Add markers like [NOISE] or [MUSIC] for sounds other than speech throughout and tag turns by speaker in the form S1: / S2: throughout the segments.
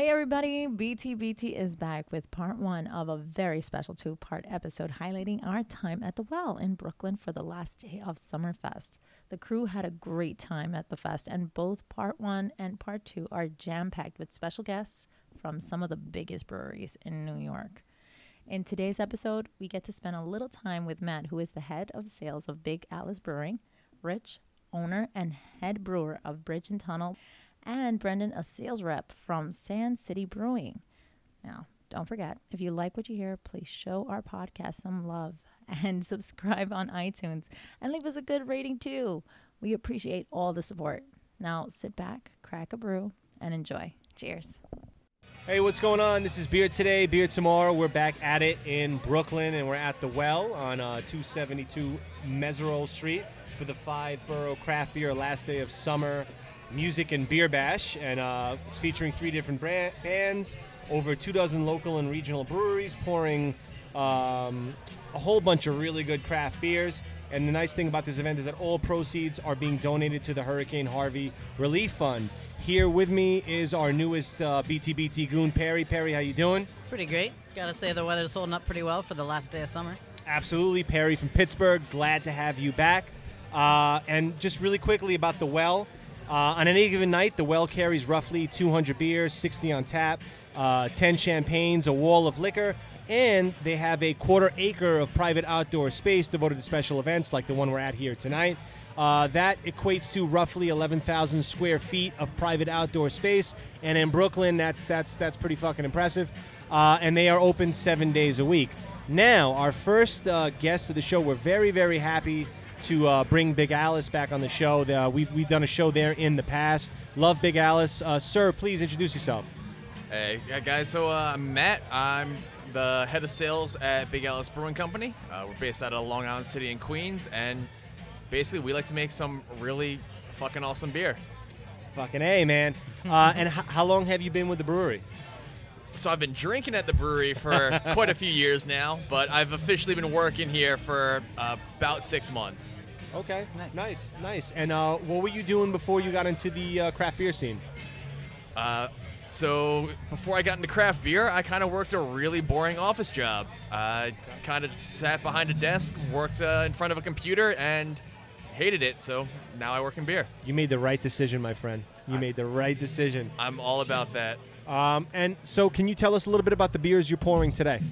S1: Hey everybody, BTBT is back with part one of a very special two part episode highlighting our time at the well in Brooklyn for the last day of Summerfest. The crew had a great time at the fest, and both part one and part two are jam packed with special guests from some of the biggest breweries in New York. In today's episode, we get to spend a little time with Matt, who is the head of sales of Big Alice Brewing, Rich, owner and head brewer of Bridge and Tunnel, and Brendan, a sales rep from Sand City Brewing. Now, don't forget, if you like what you hear, please show our podcast some love [LAUGHS] and subscribe on iTunes and leave us a good rating too. We appreciate all the support. Now, sit back, crack a brew, and enjoy. Cheers.
S2: Hey, what's going on? This is Beer Today, Beer Tomorrow. We're back at it in Brooklyn, and we're at the Well on uh, 272 Meserole Street for the Five Borough Craft Beer Last Day of Summer Music and Beer Bash. And uh, it's featuring three different brand- bands, over two dozen local and regional breweries, pouring um, a whole bunch of really good craft beers. And the nice thing about this event is that all proceeds are being donated to the Hurricane Harvey Relief Fund. Here with me is our newest uh, BTBT goon, Perry. Perry, how you doing?
S3: Pretty great. Gotta say the weather's holding up pretty well for the last day of summer.
S2: Absolutely, Perry from Pittsburgh. Glad to have you back. Uh, and just really quickly about the well. Uh, on any given night, the well carries roughly 200 beers, 60 on tap, uh, 10 champagnes, a wall of liquor, and they have a quarter acre of private outdoor space devoted to special events like the one we're at here tonight. Uh, that equates to roughly 11,000 square feet of private outdoor space, and in Brooklyn, that's that's that's pretty fucking impressive. Uh, and they are open seven days a week. Now, our first uh, guest of the show, we're very very happy to uh, bring Big Alice back on the show. The, we've, we've done a show there in the past. Love Big Alice. Uh, sir, please introduce yourself.
S4: Hey guys, so uh, I'm Matt. I'm the head of sales at Big Alice Brewing Company. Uh, we're based out of Long Island City in Queens, and basically we like to make some really fucking awesome beer.
S2: Fucking A, man. Uh, and h- how long have you been with the brewery?
S4: So I've been drinking at the brewery for [LAUGHS] quite a few years now, but I've officially been working here for uh, about six months.
S2: Okay.
S3: Nice.
S2: Nice, nice. And uh, what were you doing before you got into the uh, craft beer scene?
S4: Uh, so before I got into craft beer, I kind of worked a really boring office job. I kind of sat behind a desk, worked uh, in front of a computer, and hated it. So now I work in beer.
S2: You made the right decision, my friend. You
S4: I-
S2: made the right decision.
S4: I'm all about that.
S2: Um, and so, can you tell us a little bit about the beers you're pouring today?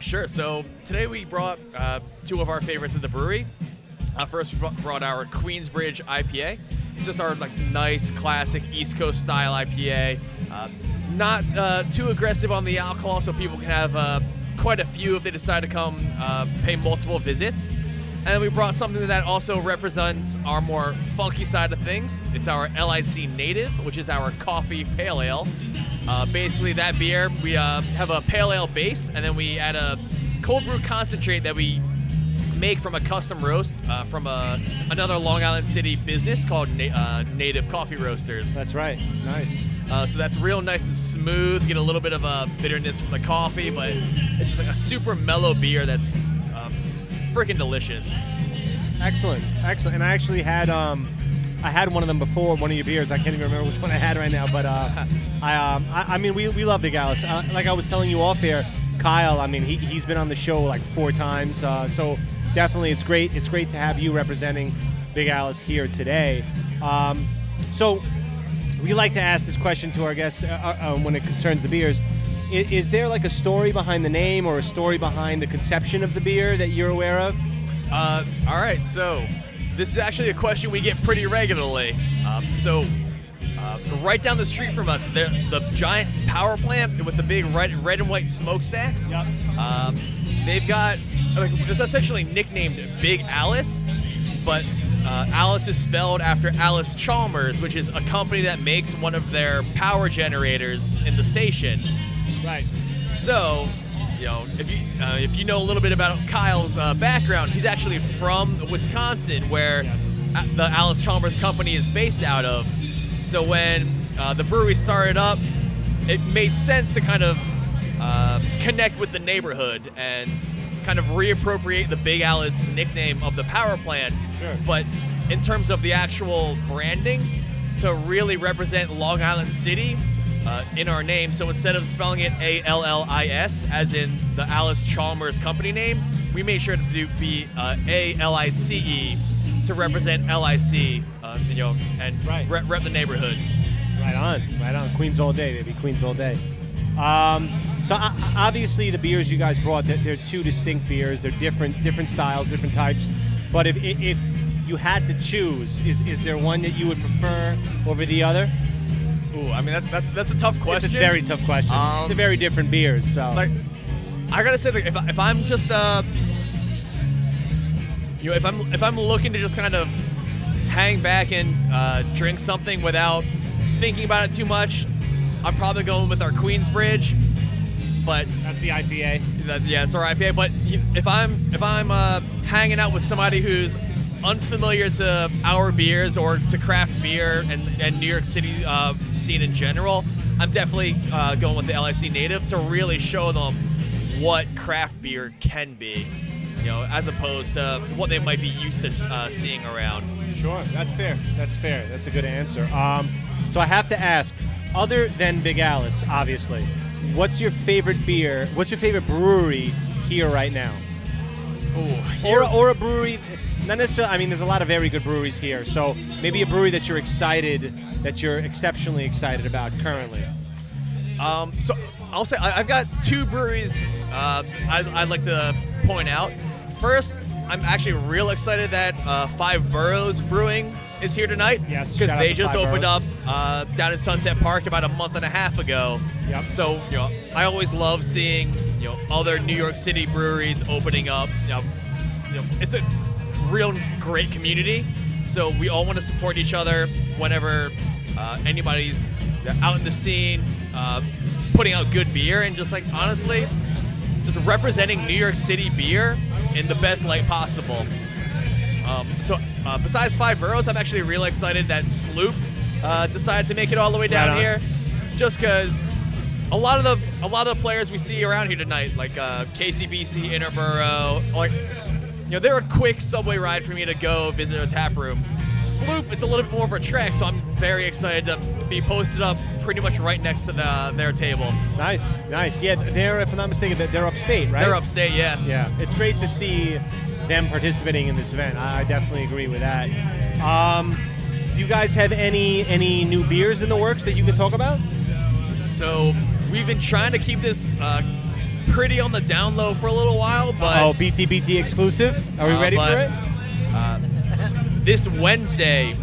S4: Sure. So today we brought uh, two of our favorites at the brewery. Uh, first, we brought- our Queensbridge IPA. It's just our like nice, classic East Coast style IPA. Uh, not uh, too aggressive on the alcohol, so people can have uh, quite a few if they decide to come uh, pay multiple visits. And we brought something that also represents our more funky side of things. It's our LIC Native, which is our coffee pale ale. Uh, basically, that beer, we uh, have a pale ale base, and then we add a cold brew concentrate that we make from a custom roast uh, from a, another Long Island City business called Na- uh, Native Coffee Roasters.
S2: That's right. Nice.
S4: Uh, so that's real nice and smooth. Get a little bit of a bitterness from the coffee, but it's just like a super mellow beer that's uh, freaking delicious.
S2: Excellent, excellent. And I actually had um, I had one of them before, one of your beers. I can't even remember which one I had right now, but uh, I um, I, I mean, we, we love Big Alice. Uh, like I was telling you off air, Kyle. I mean, he he's been on the show like four times. Uh, so definitely, it's great. It's great to have you representing Big Alice here today. Um, so we like to ask this question to our guests uh, uh, when it concerns the beers. Is, is there like a story behind the name or a story behind the conception of the beer that you're aware of?
S4: Uh, all right, so this is actually a question we get pretty regularly. Um, so, uh, right down the street from us, there, the giant power plant with the big red, red and white smokestacks.
S2: Yep.
S4: Um, they've got like, it's essentially nicknamed Big Alice, but uh, Alice is spelled after Allis-Chalmers, which is a company that makes one of their power generators in the station.
S2: Right.
S4: So, you know, if you uh, if you know a little bit about Kyle's uh, background, he's actually from Wisconsin, where
S2: Yes.
S4: the Allis-Chalmers company is based out of. So when uh, the brewery started up, it made sense to kind of uh, connect with the neighborhood and kind of reappropriate the Big Alice nickname of the power plant.
S2: Sure.
S4: But in terms of the actual branding, to really represent Long Island City, uh, in our name. So instead of spelling it A L L I S, as in the Allis-Chalmers company name, we made sure to do, be uh, A L I C E to represent LIC, uh, you know, and
S2: Right.
S4: rep, rep the neighborhood.
S2: Right on, right on. Queens all day, baby. Queens all day. Um, so uh, obviously the beers you guys brought, they're, they're two distinct beers. They're different, different styles, different types. But if if if you had to choose, is is there one that you would prefer over the other?
S4: Ooh, I mean that, that's that's a tough question.
S2: It's a very tough question.
S4: Um,
S2: They're very different beers. So
S4: like I gotta say like if, if I'm just uh you know if I'm if I'm looking to just kind of hang back and uh, drink something without thinking about it too much, I'm probably going with our Queensbridge. But
S2: that's the IPA.
S4: that, yeah, it's our IPA. But if I'm if I'm uh, hanging out with somebody who's unfamiliar to our beers or to craft beer and, and New York City uh, scene in general, I'm definitely uh, going with the LIC native to really show them what craft beer can be, you know, as opposed to what they might be used to uh, seeing around.
S2: Sure, that's fair. That's fair. That's a good answer. Um, so I have to ask, other than Big Alice, obviously, what's your favorite beer? What's your favorite brewery here right now?
S4: Ooh,
S2: Or, or a brewery, not necessarily. I mean, there's a lot of very good breweries here. So maybe a brewery that you're excited, that you're exceptionally excited about currently.
S4: Um, so I'll say I, I've got two breweries uh, I, I'd like to point out. First, I'm actually real excited that uh, Five Boroughs Brewing is here tonight.
S2: Yes,
S4: because they just opened
S2: Boroughs.
S4: up uh, down in Sunset Park about a month and a half ago.
S2: Yep.
S4: So you know, I always love seeing you know other New York City breweries opening up. You know, you know it's a real great community. So we all want to support each other whenever uh, anybody's out in the scene, uh, putting out good beer, and just like honestly, just representing New York City beer in the best light possible. Um, so uh, besides Five Boroughs, I'm actually really excited that Sloop uh, decided to make it all the way down
S2: Right
S4: here, just because a lot of the a lot of the players we see around here tonight, like uh, KCBC, Interborough, like know, they're a quick subway ride for me to go visit their tap rooms. Sloop, it's a little bit more of a trek, so I'm very excited to be posted up pretty much right next to the, their table.
S2: Nice, nice. Yeah, they're, if I'm not mistaken, they're- upstate, right?
S4: They're upstate, yeah.
S2: Yeah, it's great to see them participating in this event. I, I definitely agree with that. Um, do you guys have any any new beers in the works that you can talk about?
S4: So we've been trying to keep this uh, pretty on the down low for a little while, but
S2: oh, BTBT exclusive. Are we
S4: Uh,
S2: ready
S4: but-
S2: for it?
S4: uh, this Wednesday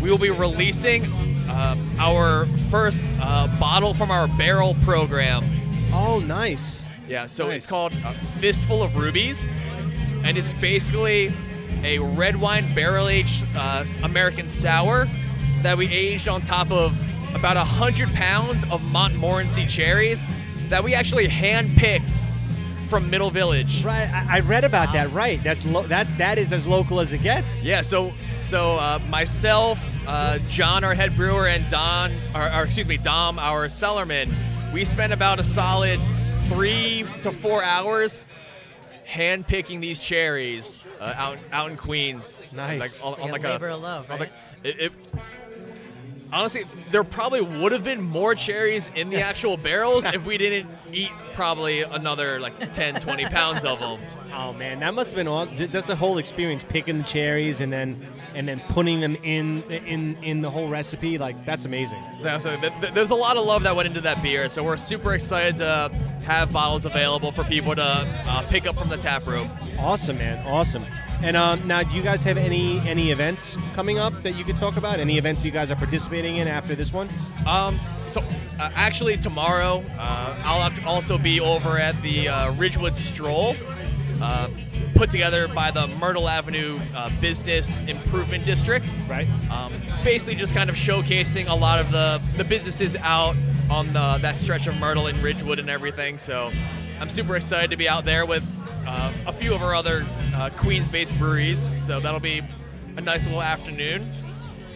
S4: we will be releasing uh, our first uh, bottle from our barrel program.
S2: Oh, nice.
S4: Yeah, so
S2: Nice.
S4: it's called uh, Fistful of Rubies, and it's basically a red wine barrel aged uh, American sour that we aged on top of about a hundred pounds of Montmorency cherries that we actually handpicked from Middle Village.
S2: Right, I, I read about that. Right, that's lo- that that is as local as it gets.
S4: Yeah, so so uh, myself, uh, John, our head brewer, and Don, or, or excuse me, Dom, our cellarman, we spent about a solid three to four hours hand picking these cherries uh, out out in Queens.
S2: Nice.
S4: Like, on,
S3: Like
S4: on
S3: a
S4: like
S3: labor of love,
S4: on
S3: right?
S4: like- it, it- honestly, there probably would have been more cherries in the [LAUGHS] actual barrels if we didn't eat probably another like 10, 20 pounds of them.
S2: Oh man, that must have been awesome. Just the whole experience, picking the cherries and then and then putting them in in in the whole recipe. Like that's amazing.
S4: So, so th- th- there's a lot of love that went into that beer. So we're super excited to have bottles available for people to uh, pick up from the tap room.
S2: Awesome, man. Awesome. And um, now, do you guys have any any events coming up that you could talk about? Any events you guys are participating in after this one?
S4: Um, so uh, actually tomorrow, uh, I'll have to also be over at the uh, Ridgewood Stroll, uh, put together by the Myrtle Avenue uh, Business Improvement District.
S2: Right.
S4: Um, basically, just kind of showcasing a lot of the, the businesses out on the, that stretch of Myrtle and Ridgewood and everything. So I'm super excited to be out there with uh, a few of our other uh, Queens-based breweries. So that'll be a nice little afternoon.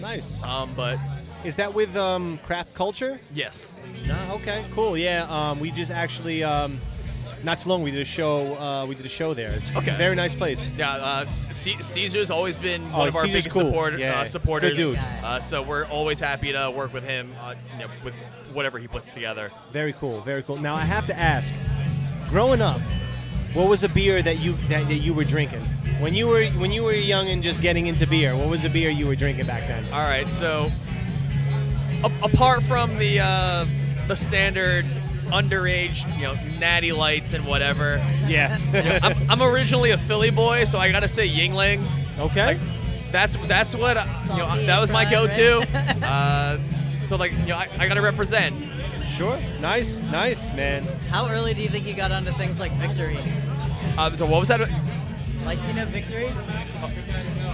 S2: Nice.
S4: Um, but
S2: Is that with um, craft culture?
S4: yes,
S2: No. Okay. Cool. Yeah. Um, we just actually um, not too long we did a show. Uh, we did a show there. It's
S4: Okay.
S2: a very nice place.
S4: yeah. Uh, C- Caesar's always been
S2: Oh,
S4: one of our
S2: Caesar's
S4: biggest
S2: cool.
S4: support,
S2: Yeah,
S4: uh, supporters.
S2: good dude.
S4: Uh, so we're always happy to work with him uh, you know, with whatever he puts together.
S2: Very cool. Very cool. Now I have to ask, growing up, what was a beer that you that, that you were drinking when you were when you were young and just getting into beer? What was the beer you were drinking back then?
S4: All right, so a- apart from the uh, the standard underage, you know, natty lights and whatever,
S2: Yeah.
S4: you know, I'm, I'm originally a Philly boy, so I gotta say Yuengling.
S2: okay.
S4: Like, that's that's what uh, you know.
S3: all
S4: That was my
S3: PA
S4: go-to.
S3: pride, [LAUGHS]
S4: uh, so like you know, I, I gotta represent.
S2: sure. Nice. Nice, man.
S3: How early do you think you got onto things like Victory?
S4: Um, so what was that?
S3: Like, you know, Victory?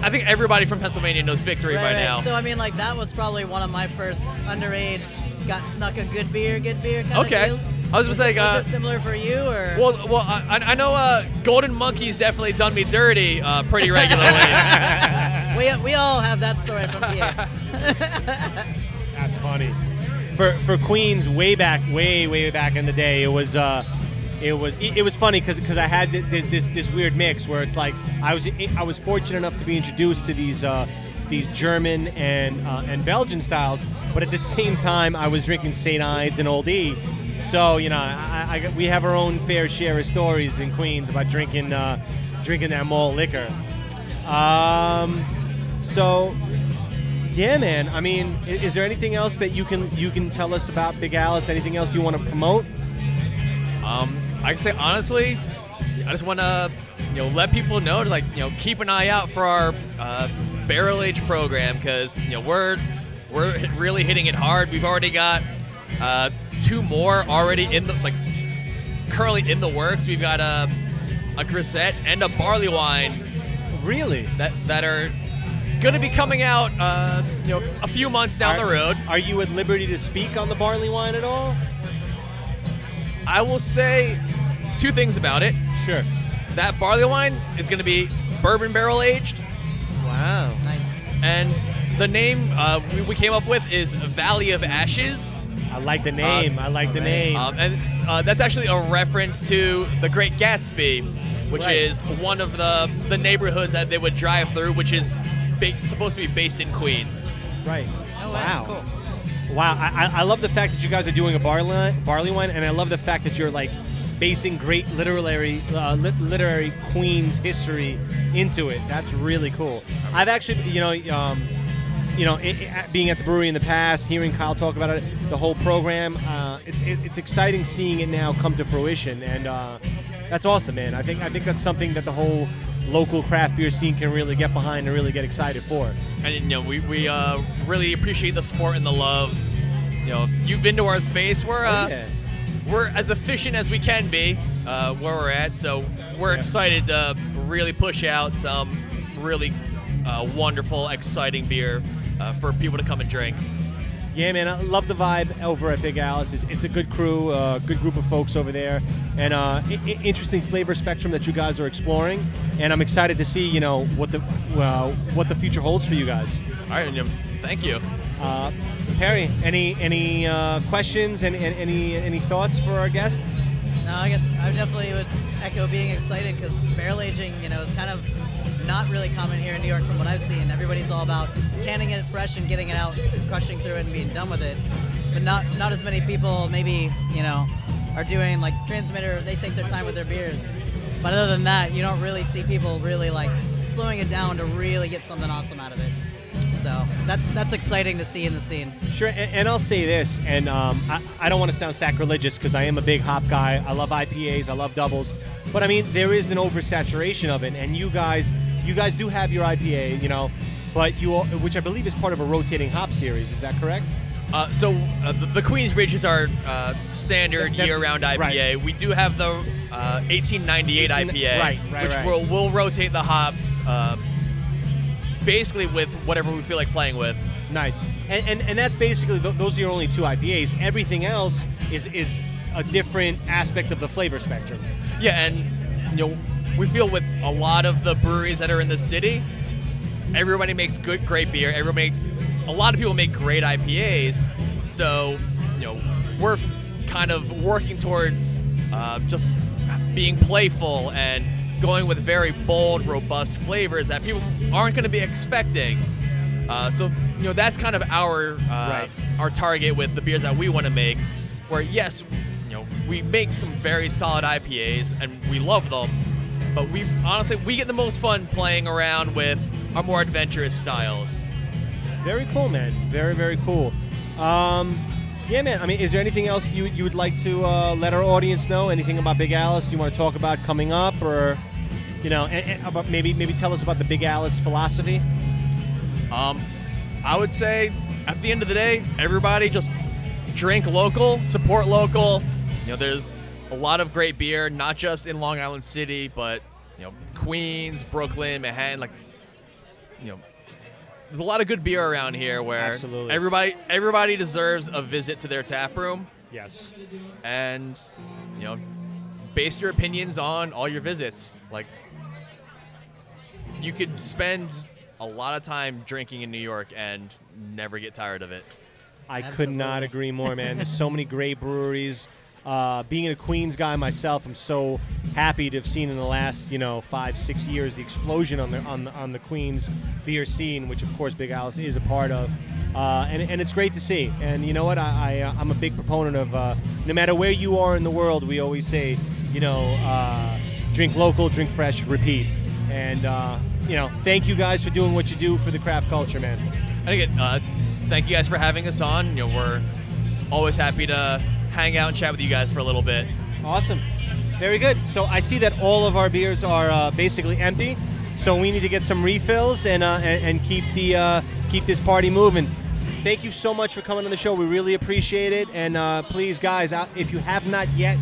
S4: I think everybody from Pennsylvania knows victory
S3: Right,
S4: by
S3: right.
S4: now.
S3: So, I mean, like, that was probably one of my first underage, got snuck a good beer, good beer kind
S4: Okay.
S3: of deals.
S4: I was just like,
S3: was
S4: uh,
S3: it similar for you, or?
S4: well, well, I, I know uh, Golden Monkey's definitely done me dirty uh, pretty regularly. [LAUGHS]
S3: we, we all have that story from PA. [LAUGHS]
S2: That's funny. For for Queens, way back, way way back in the day, it was uh, it was it, it was funny because because I had this, this this weird mix where it's like I was I was fortunate enough to be introduced to these uh, these German and uh, and Belgian styles, but at the same time I was drinking St. Ides and Old E. So you know, I, I, we have our own fair share of stories in Queens about drinking uh, drinking that malt liquor. Um, so yeah, man. I mean, i- is there anything else that you can you can tell us about Big Alice? Anything else you want to promote?
S4: um, I can say honestly, I just want to you know let people know to like you know keep an eye out for our uh, barrel age program because you know we're we're really hitting it hard. We've already got uh, two more already in the like currently in the works. We've got a a grisette and a barley wine
S2: Really?
S4: that that are going to be coming out uh, you know a few months down
S2: Are-
S4: the road.
S2: Are you at liberty to speak on the barley wine at all?
S4: I will say two things about it.
S2: Sure.
S4: That barley wine is going to be bourbon barrel aged,
S2: Wow.
S3: nice.
S4: and the name uh, we, we came up with is Valley of Ashes,
S2: I like the name. I like the
S3: alright.
S2: name.
S4: um, and uh, that's actually a reference to The Great Gatsby, which
S2: Right.
S4: is one of the the neighborhoods that they would drive through, which is ba- supposed to be based in Queens.
S2: right.
S3: Oh,
S2: wow.
S3: wow. Cool.
S2: Wow. I, I- love the fact that you guys are doing a barley barley wine, and I love the fact that you're like basing great literary uh, lit- literary Queens history into it. That's really cool. I've actually, you know, um, you know, i i being at the brewery in the past, hearing Kyle talk about it, the whole program, uh, it's it, it's exciting seeing it now come to fruition, and uh, that's awesome, man. I think I think that's something that the whole local craft beer scene can really get behind and really get excited for.
S4: and you know we, we uh, really appreciate the support and the love you know you've been to our space we're uh,
S2: Oh, yeah.
S4: we're as efficient as we can be uh, where we're at so we're
S2: Yeah.
S4: excited to really push out some really uh, wonderful exciting beer uh, for people to come and drink
S2: Yeah, man, I love the vibe over at Big Alice. It's, it's a good crew, uh, good group of folks over there, and uh, I- I- interesting flavor spectrum that you guys are exploring. And I'm excited to see, you know, what the uh, what the future holds for you guys.
S4: all right and, you know, thank you
S2: Uh, Perry, any any uh, questions and any, any any thoughts for our guest?
S3: No, I guess I definitely would echo being excited because barrel aging, you know, is kind of not really common here in New York from what I've seen. Everybody's all about canning it fresh and getting it out, crushing through it, and being done with it. But not not as many people maybe you know are doing like transmitter. They take their time with their beers. But other than that, you don't really see people really like slowing it down to really get something awesome out of it. So that's that's exciting to see in the scene.
S2: Sure, and, and I'll say this, and um, I, I don't want to sound sacrilegious because I am a big hop guy. I love IPAs, I love doubles, but I mean there is an oversaturation of it, and you guys, you guys do have your IPA, you know, but you, all, which I believe is part of a rotating hop series. Is that correct?
S4: Uh, so uh, the, the Queensbridge is our uh, standard
S2: That's-
S4: year-round IPA.
S2: right.
S4: We do have the uh, 1898
S2: 18
S4: IPA,
S2: right, right,
S4: which will will rotate the hops uh, basically with whatever we feel like playing with.
S2: Nice, and and, and that's basically th- those are your only two IPAs. Everything else is is a different aspect of the flavor spectrum.
S4: Yeah, and you know we feel with a lot of the breweries that are in the city, everybody makes good, great beer. Everybody makes a lot of people make great IPAs. So you know we're kind of working towards uh, just being playful and going with very bold, robust flavors that people aren't going to be expecting. Uh, so you know that's kind of our uh,
S2: Right.
S4: our target with the beers that we want to make. Where yes, you know we make some very solid IPAs and we love them, but we honestly we get the most fun playing around with our more adventurous styles.
S2: Very cool, man. Very, very cool. Um, yeah, man. I mean, is there anything else you, you would like to uh, let our audience know? Anything about Big Alice you want to talk about coming up, or you know, and, and about maybe maybe tell us about the Big Alice philosophy?
S4: Um, I would say at the end of the day, everybody just drink local, support local. You know, there's a lot of great beer, not just in Long Island City, but you know, Queens, Brooklyn, Manhattan. Like, you know, there's a lot of good beer around here where
S2: Absolutely.
S4: everybody everybody deserves a visit to their tap room,
S2: Yes.
S4: and you know, base your opinions on all your visits. Like, you could spend a lot of time drinking in New York and never get tired of it.
S2: I could not agree more, man. There's so many great breweries. [LAUGHS] Uh, being a Queens guy myself, I'm so happy to have seen in the last, you know, five, six years the explosion on the on the, on the Queens beer scene, which of course Big Alice is a part of, uh, and, and it's great to see. And you know what? I, I uh, I'm a big proponent of uh, no matter where you are in the world, we always say, you know, uh, drink local, drink fresh, repeat. And uh, you know, thank you guys for doing what you do for the craft culture, man.
S4: And again, uh, thank you guys for having us on. You know, we're always happy to hang out and chat with you guys for a little bit.
S2: Awesome. Very good. So I see that all of our beers are uh, basically empty. So we need to get some refills and uh, and, and keep the uh, keep this party moving. Thank you so much for coming on the show. We really appreciate it. And uh, please, guys, if you have not yet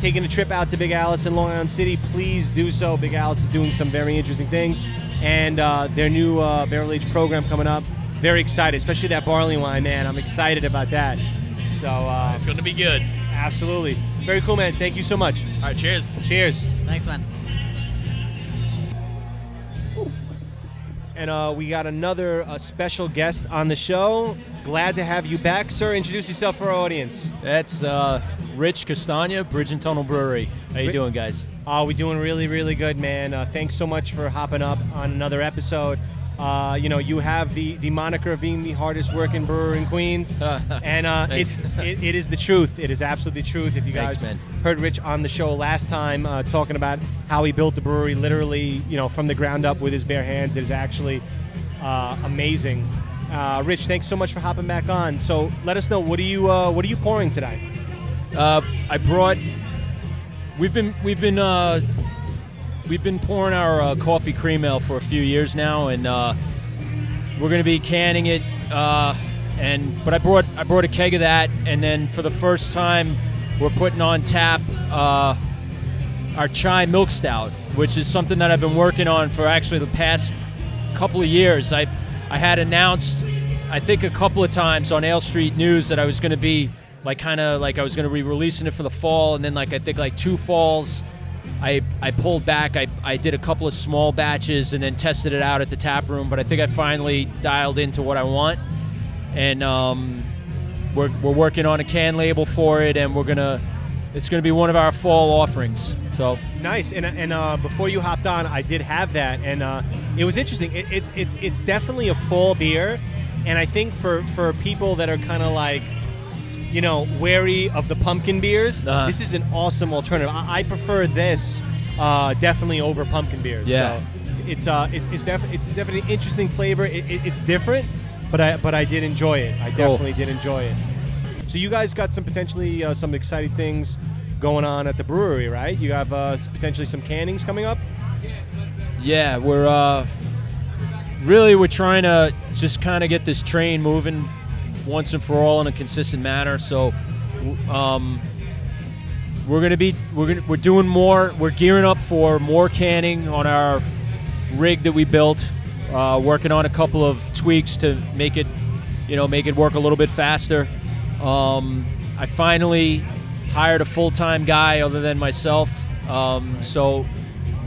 S2: taken a trip out to Big Alice in Long Island City, please do so. Big Alice is doing some very interesting things, and uh, their new uh, barrel age program coming up. Very excited, especially that barley wine, man. I'm excited about that. So uh,
S4: It's going to be good.
S2: absolutely, very cool, man. Thank you so much.
S4: All right, cheers.
S2: Cheers.
S3: Thanks, man.
S2: And uh, we got another uh, special guest on the show. Glad to have you back, sir. Introduce yourself for our audience.
S5: That's uh, Rich Castagna, Bridge and Tunnel Brewery. How you
S2: Ri-
S5: doing, guys?
S2: Uh, we're doing really, really good, man. Uh, thanks so much for hopping up on another episode. Uh, you know, you have the, the moniker of being the hardest working brewer in Queens, [LAUGHS] and uh, it's, it, it is the truth. It is absolutely the truth. If you guys
S5: man.
S2: heard Rich on the show last time uh, talking about how he built the brewery, literally, you know, from the ground up with his bare hands, it is actually uh, amazing. Uh, Rich, thanks so much for hopping back on. So let us know what are you uh, what are you pouring today?
S5: Uh, I brought. We've been we've been uh, we've been pouring our uh, coffee cream ale for a few years now, and uh, we're going to be canning it. Uh, and but I brought I brought a keg of that, and then for the first time, we're putting on tap uh, our chai milk stout, which is something that I've been working on for actually the past couple of years. I I had announced, I think a couple of times on Ale Street News that I was going to be like kind of like I was going to be releasing it for the fall, and then like I think like two falls, I I pulled back. I I did a couple of small batches and then tested it out at the tap room. But I think I finally dialed into what I want, and um, we're we're working on a can label for it, and we're gonna. It's going to be one of our fall offerings. So
S2: Nice. And, and uh, before you hopped on, I did have that, and uh, it was interesting. It, it's it's it's definitely a fall beer, and I think for for people that are kind of like, you know, wary of the pumpkin beers,
S5: Uh-huh.
S2: this is an awesome alternative. I, I prefer this uh, definitely over pumpkin beers.
S5: Yeah.
S2: So it's uh it's it's, def- it's definitely an interesting flavor. It, it, it's different, but I but I did enjoy it. I
S5: Cool.
S2: definitely did enjoy it. So you guys got some potentially uh, some exciting things going on at the brewery, right? You have uh, potentially some cannings coming up.
S5: Yeah, we're uh, really we're trying to just kind of get this train moving once and for all in a consistent manner. So, um, we're gonna be we're gonna we're doing more. We're gearing up for more canning on our rig that we built. Uh, working on a couple of tweaks to make it, you know, make it work a little bit faster. Um, I finally hired a full-time guy other than myself. Um, so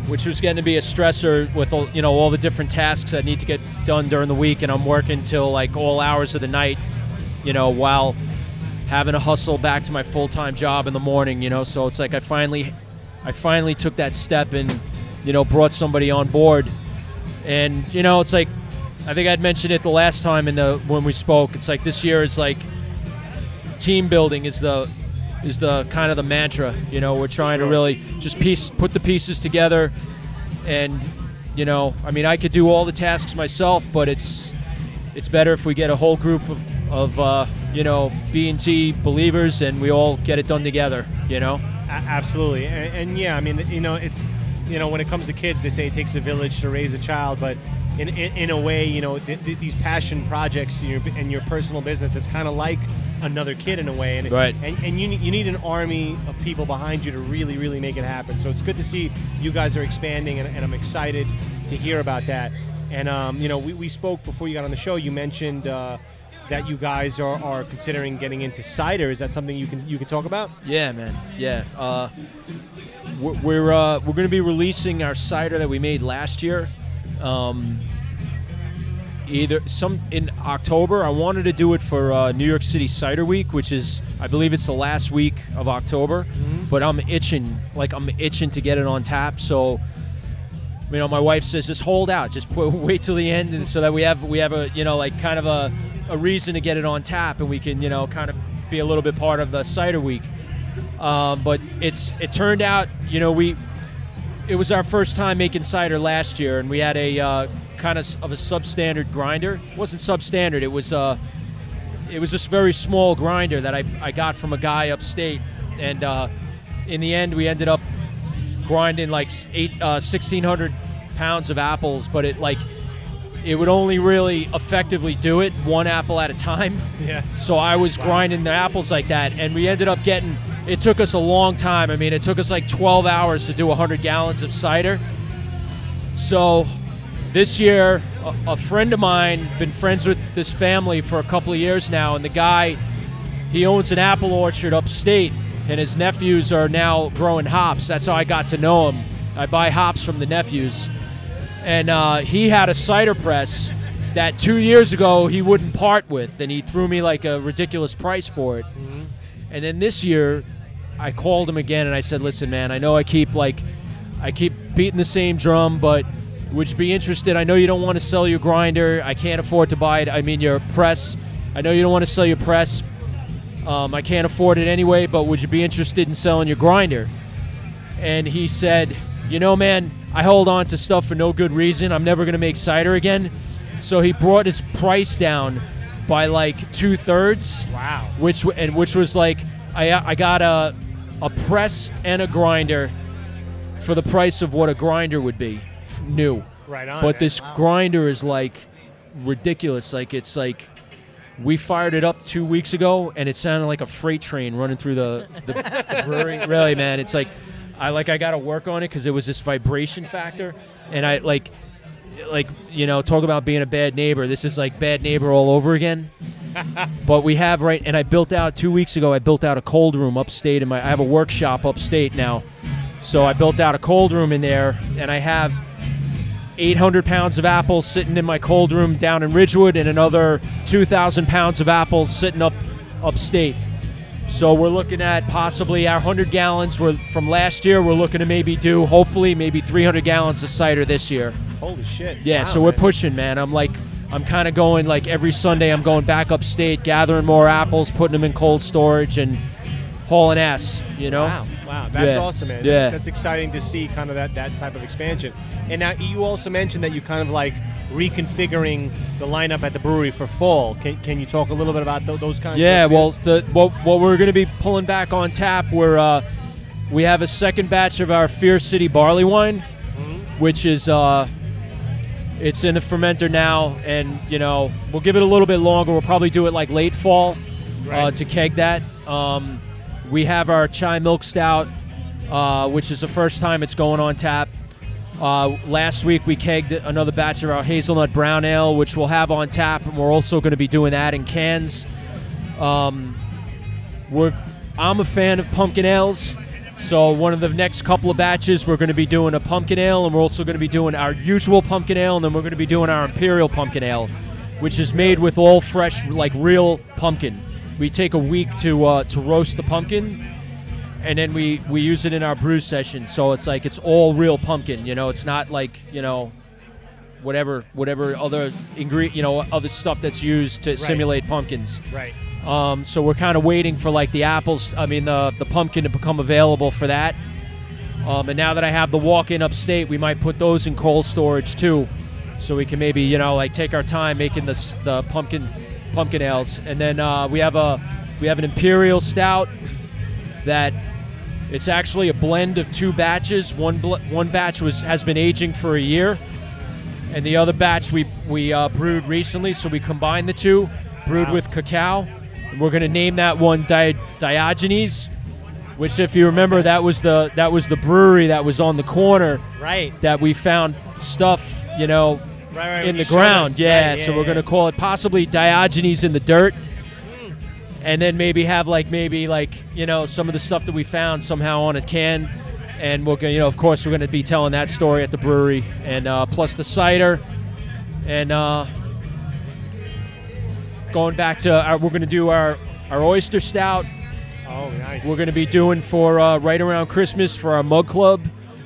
S5: which was getting to be a stressor with you know all the different tasks that need to get done during the week, and I'm working till like all hours of the night, you know, while having to hustle back to my full time job in the morning, you know. So it's like I finally, I finally took that step and you know brought somebody on board, and you know it's like I think I'd mentioned it the last time in the when we spoke. It's like this year is like team building is the is the kind of the mantra. You know, we're trying
S2: Sure.
S5: to really just piece put the pieces together, and you know, I mean, I could do all the tasks myself, but it's it's better if we get a whole group of of uh, you know B and T believers and we all get it done together. You know.
S2: A- absolutely, and, and yeah, I mean, you know, it's you know, when it comes to kids, they say it takes a village to raise a child, but in in, in a way, you know, th- th- these passion projects in your, in your personal business, it's kind of like another kid in a way, and
S5: Right.
S2: and, and you need, you need an army of people behind you to really really make it happen. So it's good to see you guys are expanding, and, and I'm excited to hear about that. And um, you know, we, we spoke before you got on the show. You mentioned. Uh, that you guys are, are considering getting into cider. Is that something you can you can talk about?
S5: Yeah, man. Yeah. Uh, we're we're, uh, we're going to be releasing our cider that we made last year. Um, either some in October. I wanted to do it for uh, New York City Cider Week, which is I believe it's the last week of October. But I'm itching, like I'm itching to get it on tap. So. You know, my wife says just hold out, just put, [LAUGHS] wait till the end, and so that we have we have a you know like kind of a, a reason to get it on tap, and we can you know kind of be a little bit part of the cider week. Um, but it's it turned out you know we it was our first time making cider last year, and we had a uh, kind of of a substandard grinder. It wasn't substandard. It was uh, it was this very small grinder that I, I got from a guy upstate, and uh, in the end we ended up grinding like eight uh, 1600 pounds of apples, but it like it would only really effectively do it one apple at a time. [LAUGHS]
S2: Yeah.
S5: So I was grinding the apples like that, and we ended up getting. It took us a long time. I mean, it took us like 12 hours to do 100 gallons of cider. So this year, a, a friend of mine, been friends with this family for a couple of years now, and the guy, he owns an apple orchard upstate, and his nephews are now growing hops. That's how I got to know him. I buy hops from the nephews, and uh, he had a cider press that two years ago he wouldn't part with, and he threw me like a ridiculous price for it. And then this year, I called him again and I said, "Listen, man, I know I keep like, I keep beating the same drum, but would you be interested? I know you don't want to sell your grinder. I can't afford to buy it. I mean, your press. I know you don't want to sell your press. Um, I can't afford it anyway, but would you be interested in selling your grinder?" And he said, "You know, man, I hold on to stuff for no good reason. I'm never going to make cider again." So he brought his price down by like two thirds
S2: Wow.
S5: which and which was like I uh, I got a a press and a grinder for the price of what a grinder would be new.
S2: Right on.
S5: But
S2: man.
S5: this grinder is like ridiculous. Like it's like we fired it up two weeks ago and it sounded like a freight train running through the, the brewery. [LAUGHS] Really, man, it's like I like I got to work on it because it was this vibration factor, and I like like you know talk about being a bad neighbor. This is like bad neighbor all over again. [LAUGHS] But we have right, and I built out two weeks ago. I built out a cold room upstate, in my I have a workshop upstate now, so I built out a cold room in there, and I have 800 pounds of apples sitting in my cold room down in Ridgewood, and another 2,000 pounds of apples sitting up upstate. So we're looking at possibly our 100 gallons we're, from last year. We're looking to maybe do, hopefully, maybe 300 gallons of cider this year.
S2: Holy shit.
S5: Yeah,
S2: Wow,
S5: so we're
S2: man.
S5: pushing, man. I'm like, I'm kind of going like every Sunday. I'm going back upstate, gathering more apples, putting them in cold storage, and hauling ass. You know?
S2: Wow, wow, that's
S5: Yeah.
S2: awesome, man.
S5: Yeah.
S2: That's, exciting to see kind of that, that type of expansion. And now you also mentioned that you kind of like reconfiguring the lineup at the brewery for fall. Can, can you talk a little bit about tho- those kinds of
S5: Yeah,
S2: of
S5: well, the, what, what we're going to be pulling back on tap, we're uh, we have a second batch of our Fierce City barley wine, which is uh, it's in the fermenter now, and you know we'll give it a little bit longer. We'll probably do it like late fall uh, to keg that. Um, we have our chai milk stout, uh, which is the first time it's going on tap. Uh, last week we kegged another batch of our hazelnut brown ale, which we'll have on tap, and we're also going to be doing that in cans. Um, we're I'm a fan of pumpkin ales, so one of the next couple of batches we're going to be doing a pumpkin ale, and we're also going to be doing our usual pumpkin ale, and then we're going to be doing our imperial pumpkin ale, which is made with all fresh, like real pumpkin. We take a week to uh, to roast the pumpkin, and then we we use it in our brew session. So it's like it's all real pumpkin. You know, it's not like you know whatever whatever other ingredient, you know, other stuff that's used to simulate pumpkins.
S2: Right.
S5: Um, so we're kind of waiting for like the apples, I mean the the pumpkin to become available for that. Um, and now that I have the walk-in upstate, we might put those in cold storage too, so we can maybe you know like take our time making this the pumpkin pumpkin ales. And then uh, we have a we have an imperial stout that it's actually a blend of two batches. One bl- one batch was has been aging for a year, and the other batch we we uh, brewed recently. So we combined the two, brewed
S2: Wow.
S5: with cacao. And we're gonna name that one Di- Diogenes, which, if you remember, that was the that was the brewery that was on the corner
S2: Right.
S5: that we found stuff, you know,
S2: Right. Right.
S5: in the ground. Yeah,
S2: Right,
S5: so we're
S2: yeah.
S5: gonna call it possibly Diogenes in the dirt, and then maybe have like maybe like you know some of the stuff that we found somehow on a can, and we're gonna you know of course we're gonna be telling that story at the brewery, and uh, plus the cider, and uh, going back to our, we're gonna do our our oyster stout.
S2: Oh, nice.
S5: We're going to be doing for uh, right around Christmas for our mug club.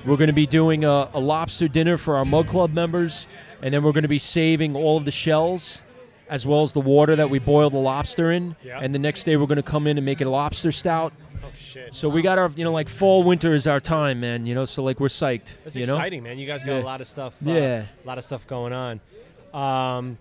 S5: We're going to be doing a, a lobster dinner for our mug club members, and then we're going to be saving all of the shells as well as the water that we boil the lobster in.
S2: Yeah.
S5: And the next day we're going to come in and make it a lobster stout.
S2: Oh shit.
S5: So we got our, you know, like fall winter is our time, man. You know, so like we're psyched.
S2: That's
S5: you know?
S2: exciting, man. You guys got
S5: Yeah.
S2: a lot of stuff. Uh,
S5: Yeah.
S2: A lot of stuff going on. Um,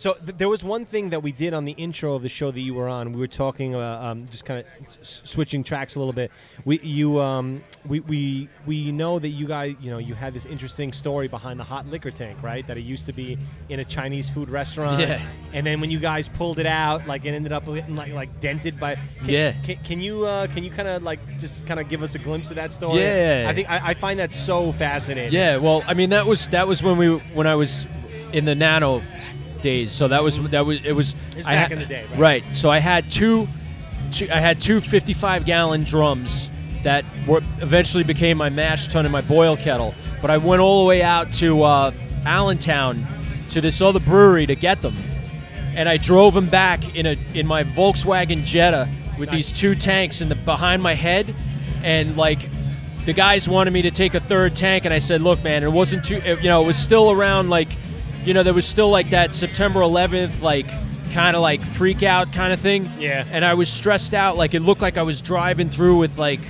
S2: so th- there was one thing that we did on the intro of the show that you were on. We were talking, uh, um, just kind of s- switching tracks a little bit. We, you, um, we, we, we know that you guys, you know, you had this interesting story behind the hot liquor tank, right? That it used to be in a Chinese food restaurant.
S5: Yeah.
S2: And then when you guys pulled it out, like it ended up getting like like dented by. Can,
S5: Yeah.
S2: Can, can you uh, can you kind of like just kind of give us a glimpse of that story?
S5: Yeah.
S2: I think I, I find that so fascinating.
S5: Yeah, well, I mean that was that was when we when I was in the nano days. So that was that was it was
S2: It's
S5: I
S2: back
S5: ha-
S2: in the day, right?
S5: So I had two, two I had two 55 gallon drums that were eventually became my mash tun and my boil kettle. But I went all the way out to uh, Allentown to this other brewery to get them, and I drove them back in a in my Volkswagen Jetta with
S2: Nice.
S5: these two tanks in the behind my head, and like the guys wanted me to take a third tank, and I said, "Look, man, it wasn't too. it- you know, it was still around like, you know, there was still like that September 11th, like kind of like freak out kind of thing.
S2: Yeah.
S5: And I was stressed out. Like it looked like I was driving through with like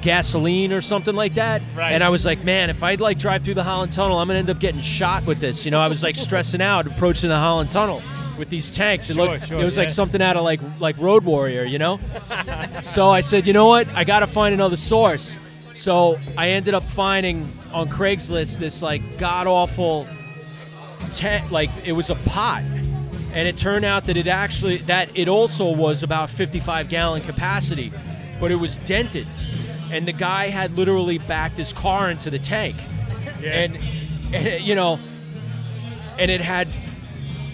S5: gasoline or something like that.
S2: Right.
S5: And I was like, man, if I'd like drive through the Holland Tunnel, I'm gonna end up getting shot with this. You know, I was like stressing out approaching the Holland Tunnel with these tanks. It
S2: Sure,
S5: looked,
S2: sure,
S5: it was
S2: yeah.
S5: like something out of like like Road Warrior, you know. [LAUGHS] so I said, you know what? I got to find another source. So I ended up finding on Craigslist this like god awful tent, like it was a pot, and it turned out that it actually that it also was about 55 gallon capacity, but it was dented, and the guy had literally backed his car into the tank,
S2: Yeah.
S5: and, and you know, and it had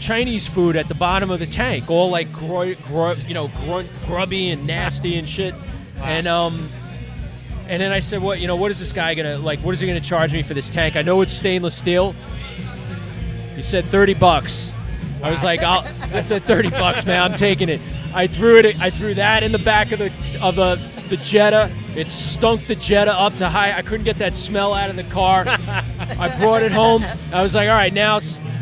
S5: Chinese food at the bottom of the tank, all like you know grunt, grubby and nasty and shit, and um. And then I said, "What? You know, what is this guy gonna like? What is he gonna charge me for this tank? I know it's stainless steel. He said thirty bucks. I was like, I'll, I said thirty bucks, man. I'm taking it. I threw it. I threw that in the back of the of the the Jetta. It stunk the Jetta up to high. I couldn't get that smell out of the car. I brought it home. I was like, all right, now,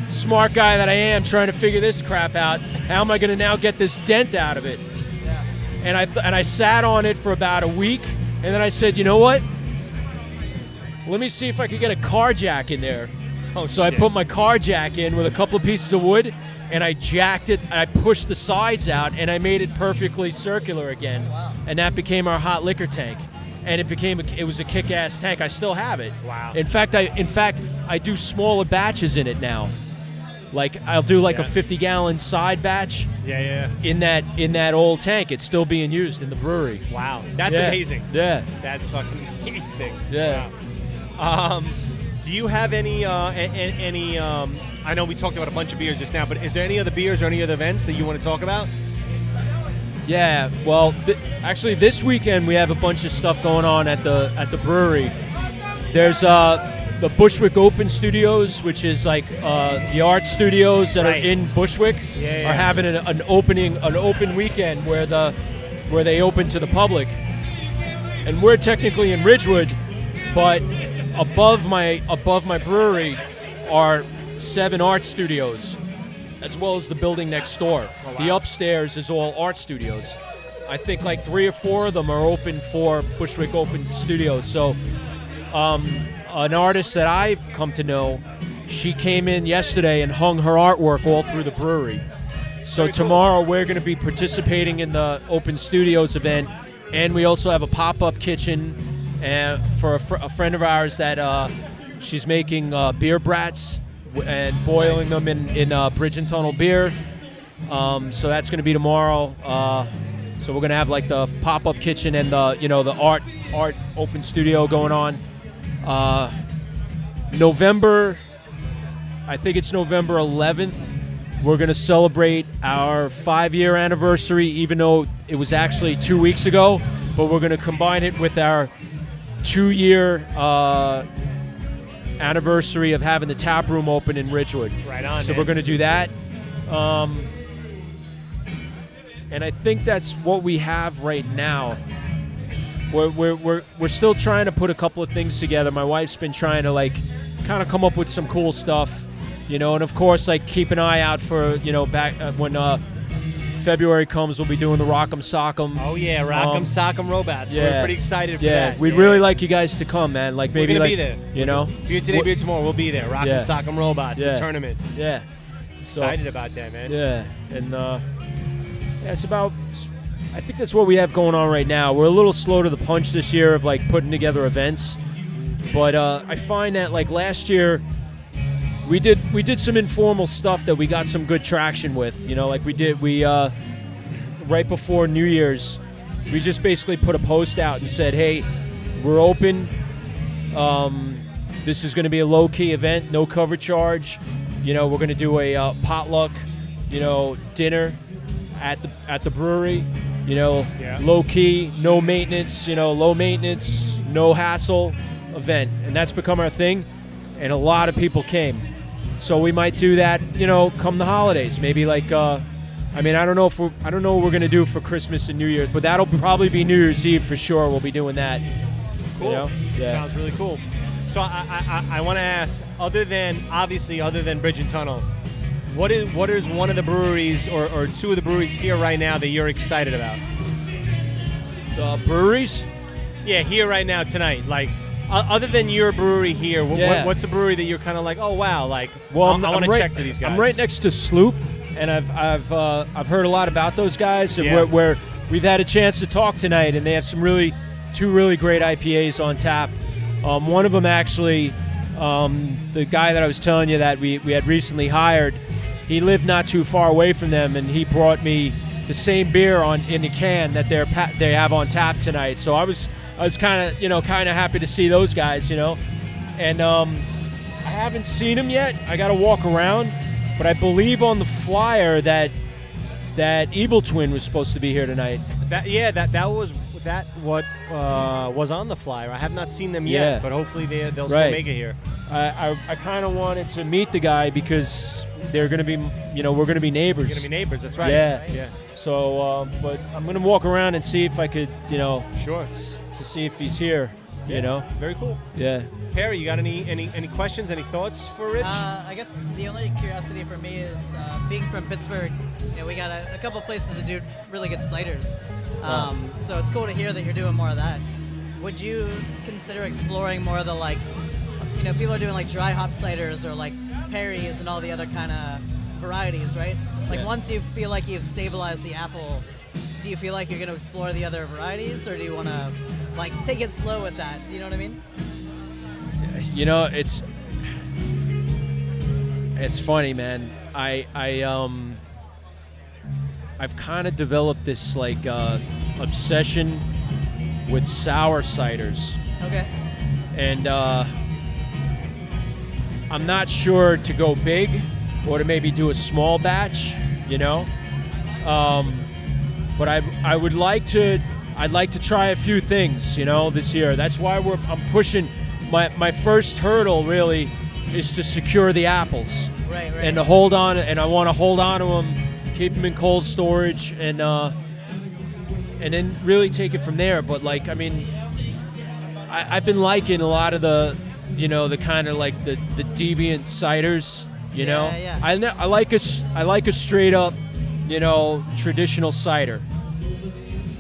S5: smart guy that I am, trying to figure this crap out. How am I gonna now get this dent out of it? and I th- and I sat on it for about a week, and then I said, you know what? Let me see if I could get a car jack in there.
S2: Oh,
S5: So I put my car jack in with a couple of pieces of wood, and I jacked it. And I pushed the sides out, and I made it perfectly circular again.
S3: Wow.
S5: And that became our hot liquor tank. And it became a, it was a kick-ass tank. I still have it.
S2: Wow.
S5: In fact, I in fact I do smaller batches in it now. Like I'll do like
S2: Yeah.
S5: a 50 gallon side batch
S2: Yeah, yeah.
S5: in that in that old tank. It's still being used in the brewery.
S2: Wow, that's
S5: Yeah.
S2: amazing.
S5: Yeah.
S2: That's fucking [LAUGHS] amazing.
S5: Yeah.
S2: Wow. Um, do you have any uh, a- a- any? Um, I know we talked about a bunch of beers just now, but is there any other beers or any other events that you want to talk about?
S5: Yeah, well, th- actually, this weekend we have a bunch of stuff going on at the at the brewery. There's uh, the Bushwick Open Studios, which is like uh, the art studios that
S2: Right.
S5: are in Bushwick,
S2: Yeah, yeah.
S5: are having an, an opening an open weekend where the where they open to the public. And we're technically in Ridgewood, but above my above my brewery are seven art studios, as well as the building next door.
S2: Oh,
S5: The upstairs is all art studios. I think like three or four of them are open for Bushwick Open Studios. So, um, an artist that I've come to know, she came in yesterday and hung her artwork all through the brewery. So
S2: Very cool.
S5: tomorrow we're going to be participating in the Open Studios event, and we also have a pop-up kitchen uh, for a, fr- a friend of ours that uh, she's making uh, beer brats and boiling them in in uh, Bridge and Tunnel beer. Um, so that's going to be tomorrow. Uh, so we're going to have like the pop-up kitchen and the you know the art art open studio going on. Uh, November, I think it's November 11th. We're going to celebrate our five year anniversary, even though it was actually two weeks ago. But we're going to combine it with our two year uh, anniversary of having the tap room open in Ridgewood.
S2: Right on.
S5: So
S2: man.
S5: we're going to do that. Um, and I think that's what we have right now. We're, we're, we're, we're still trying to put a couple of things together. My wife's been trying to like kind of come up with some cool stuff, you know, and of course like keep an eye out for you know back uh, when uh, February comes, we'll be doing the Rock'em Sock'em.
S2: Oh yeah, Rock'em
S5: Um,
S2: Sock'em Robots.
S5: Yeah, We're
S2: pretty excited for
S5: yeah,
S2: that.
S5: we'd
S2: Yeah.
S5: really like you guys to come, man. Like maybe
S2: We're gonna
S5: like
S2: be there.
S5: you know,
S2: Beer today,
S5: What-
S2: beer tomorrow. We'll be there. Rock'em
S5: Yeah.
S2: Sock'em Robots,
S5: Yeah.
S2: the tournament.
S5: yeah. So-
S2: Excited about that, man.
S5: Yeah, and uh, yeah, it's about. I think that's what we have going on right now. We're a little slow to the punch this year of like putting together events, but uh, I find that like last year, we did we did some informal stuff that we got some good traction with. You know, like we did we uh, right before New Year's, we just basically put a post out and said, "Hey, we're open. Um, this is going to be a low key event, no cover charge. You know, we're going to do a uh, potluck, you know, dinner at the at the brewery. You know,
S2: Yeah.
S5: low key, no maintenance. You know, low maintenance, no hassle event, and that's become our thing. And a lot of people came, so we might do that. You know, come the holidays, maybe like. Uh, I mean, I don't know if we're, I don't know what we're gonna do for Christmas and New Year's, but that'll probably be New Year's Eve for sure. We'll be doing that.
S2: Cool.
S5: You know? Yeah.
S2: Sounds really cool. So I, I, I, want to ask, other than obviously, other than Bridge and Tunnel, what is what is one of the breweries or, or two of the breweries here right now that you're excited about?
S5: The breweries.
S2: Yeah, here right now tonight. Like, other than your brewery here,
S5: Yeah.
S2: what, what's a brewery that you're kind of like, oh wow, like,
S5: Well,
S2: I-
S5: I'm,
S2: I want
S5: I'm
S2: to
S5: right,
S2: check to these guys.
S5: I'm right next to Sloop, and I've I've uh, I've heard a lot about those guys, and
S2: Yeah.
S5: where, where we've had a chance to talk tonight, and they have some really two really great IPAs on tap. Um, one of them actually, um, the guy that I was telling you that we, we had recently hired, he lived not too far away from them, and he brought me the same beer on in the can that they're they have on tap tonight. So I was I was kind of you know kind of happy to see those guys, you know, and um, I haven't seen him yet. I got to walk around, but I believe on the flyer that that Evil Twin was supposed to be here tonight.
S2: That yeah, that that was that what uh, was on the flyer. I have not seen them
S5: Yeah.
S2: yet, but hopefully they they'll
S5: Right.
S2: still make it here.
S5: I I, I kind of wanted to meet the guy because they're going to be you know we're going to be neighbors.
S2: You're gonna be neighbors. That's right.
S5: Yeah.
S2: Yeah.
S5: So, um, but I'm going to walk around and see if I could you know
S2: Sure.
S5: S- to see if he's here.
S2: Yeah.
S5: You know.
S2: Very cool.
S5: Yeah.
S2: Perry, you got any any any questions? Any thoughts for Rich?
S3: Uh, I guess the only curiosity for me is uh, being from Pittsburgh. You know, we got a, a couple places to do really good ciders. Um, so it's cool to hear that you're doing more of that. Would you consider exploring more of the like, you know, people are doing like dry hop ciders or like Perry's and all the other kind of varieties, right? Like
S5: Yeah.
S3: once you feel like you've stabilized the apple, do you feel like you're going to explore the other varieties, or do you want to like take it slow with that? You know what I mean?
S5: You know, it's it's funny, man. I I um I've kind of developed this like uh, obsession with sour ciders,
S3: Okay.
S5: and uh, I'm not sure to go big or to maybe do a small batch. You know, um, but I I would like to I'd like to try a few things. You know, this year. That's why we're I'm pushing. My my first hurdle really is to secure the apples
S3: Right. Right.
S5: and to hold on and I want to hold on to them, keep them in cold storage and uh, and then really take it from there. But like I mean, I, I've been liking a lot of the you know the kind of like the the deviant ciders, You
S3: Yeah,
S5: know,
S3: yeah.
S5: I I like a I like a straight up, you know, traditional cider.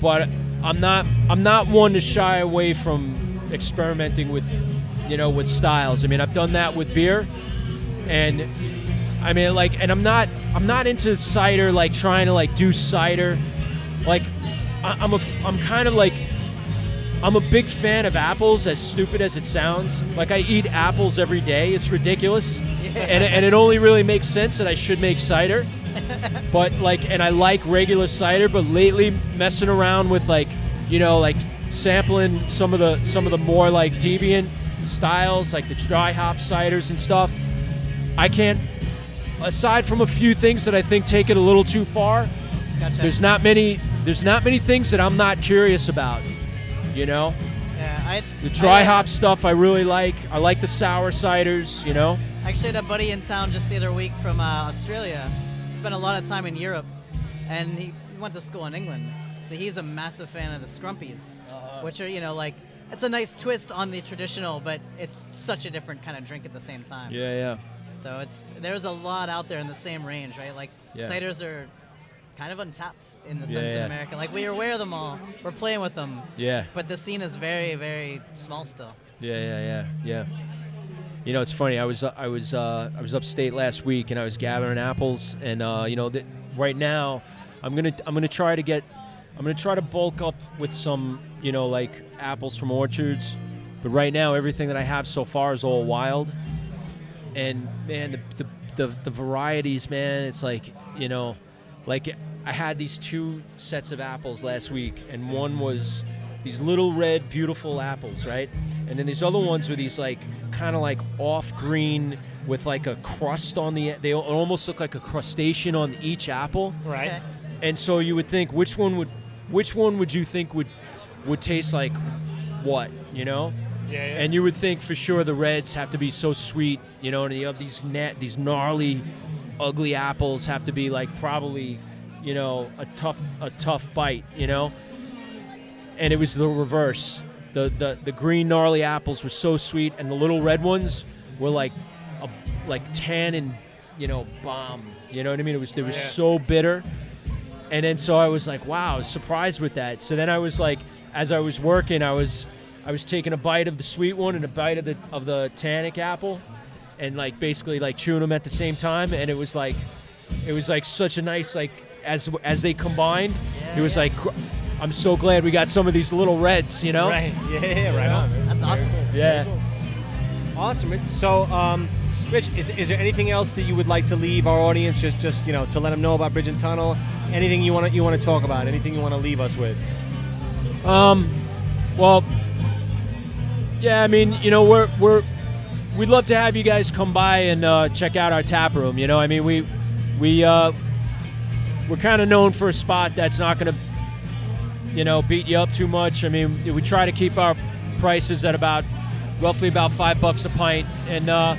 S5: But I'm not I'm not one to shy away from experimenting with, you know, with styles. I mean, I've done that with beer, and I mean, like, and I'm not I'm not into cider like trying to like do cider, like I, I'm a I'm kind of like I'm a big fan of apples, as stupid as it sounds. Like I eat apples every day. It's ridiculous, [LAUGHS] and and it only really makes sense that I should make cider. But like, and I like regular cider. But lately, messing around with like, you know, like sampling some of the some of the more like deviant styles, like the dry hop ciders and stuff. I can't. Aside from a few things that I think take it a little too far,
S3: Gotcha.
S5: there's not many. There's not many things that I'm not curious about. You know.
S3: yeah, I,
S5: The dry
S3: I,
S5: hop stuff I really like. I like the sour ciders, you know.
S3: I actually had a buddy in town just the other week from uh, Australia. Spent a lot of time in Europe, and he went to school in England. So he's a massive fan of the Scrumpies, uh-huh. which are you know like it's a nice twist on the traditional, but it's such a different kind of drink at the same time.
S5: Yeah, yeah.
S3: So it's there's a lot out there in the same range, right? Like
S5: Yeah.
S3: ciders are kind of untapped in the
S5: Yeah,
S3: sense in. America. Like we're aware of them all, we're playing with them,
S5: Yeah.
S3: but the scene is very very small still.
S5: Yeah, yeah, yeah, yeah. You know, it's funny. I was I was uh, I was upstate last week, and I was gathering apples, and uh, you know, th- right now, I'm gonna I'm gonna try to get I'm gonna try to bulk up with some you know like apples from orchards, but right now everything that I have so far is all wild, and man, the the the, the varieties, man, it's like you know, like I had these two sets of apples last week, and one was these little red, beautiful apples, right? And then these other ones were these like kind of like off green with like a crust on the. They almost look like a crustacean on each apple.
S2: Right.
S3: Okay.
S5: And so you would think which one would, which one would you think would, would taste like, what? You know?
S2: Yeah, yeah.
S5: And you would think for sure the reds have to be so sweet, you know, and you have these net, these gnarly, ugly apples have to be like probably, you know, a tough, a tough bite, you know. And it was the reverse. The the the green gnarly apples were so sweet, and the little red ones were like, a, like tan and, you know, bomb. You know what I mean? It was they were
S2: Yeah.
S5: so bitter. And then so I was like, wow, I was surprised with that. So then I was like, as I was working, I was I was taking a bite of the sweet one and a bite of the of the tannic apple, and like basically like chewing them at the same time, and it was like, it was like such a nice like as as they combined,
S3: Yeah,
S5: it was
S3: yeah.
S5: like, I'm so glad we got some of these little reds, you know?
S2: Right. Yeah, yeah, right on. man.
S3: That's awesome.
S5: Yeah.
S2: Awesome. So, um, Rich, is, is there anything else that you would like to leave our audience? Just, just you know, to let them know about Bridge and Tunnel. Anything you want to you want to talk about? Anything you want to leave us with?
S5: Um, well, yeah, I mean, you know, we're we're we'd love to have you guys come by and uh, check out our tap room. You know, I mean, we we uh, we're kind of known for a spot that's not going to, you know, beat you up too much. I mean, we try to keep our prices at about roughly about five bucks a pint, and uh,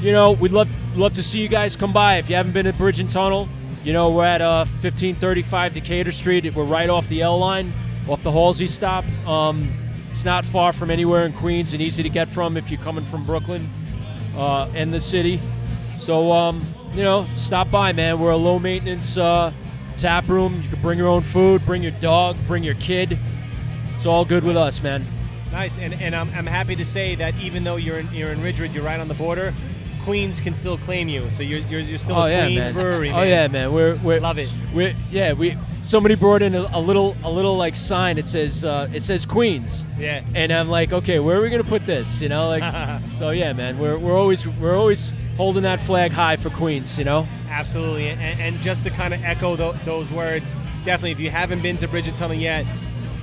S5: you know, we'd love love to see you guys come by. If you haven't been to Bridge and Tunnel, you know, we're at uh, 1535 Decatur Street. We're right off the L line, off the Halsey stop. Um, it's not far from anywhere in Queens and easy to get from if you're coming from Brooklyn uh, and the city. So, um, you know, stop by, man. We're a low maintenance uh, tap room. You can bring your own food, bring your dog, bring your kid. It's all good with us, man.
S2: Nice. And, and I'm, I'm happy to say that even though you're in, you're in Ridgewood, you're right on the border. Queens can still claim you, so you're, you're, you're still
S5: oh
S2: a
S5: yeah,
S2: Queens
S5: man.
S2: brewery.
S5: Oh yeah, man. We're we're
S2: Love it.
S5: We're yeah. We somebody brought in a, a little a little like sign. It says uh, it says Queens.
S2: Yeah.
S5: And I'm like, okay, where are we gonna put this? You know, like. [LAUGHS] so yeah, man. We're we're always we're always holding that flag high for Queens. You know.
S2: Absolutely, and, and just to kind of echo tho- those words, definitely, if you haven't been to Bridge and Tunnel yet,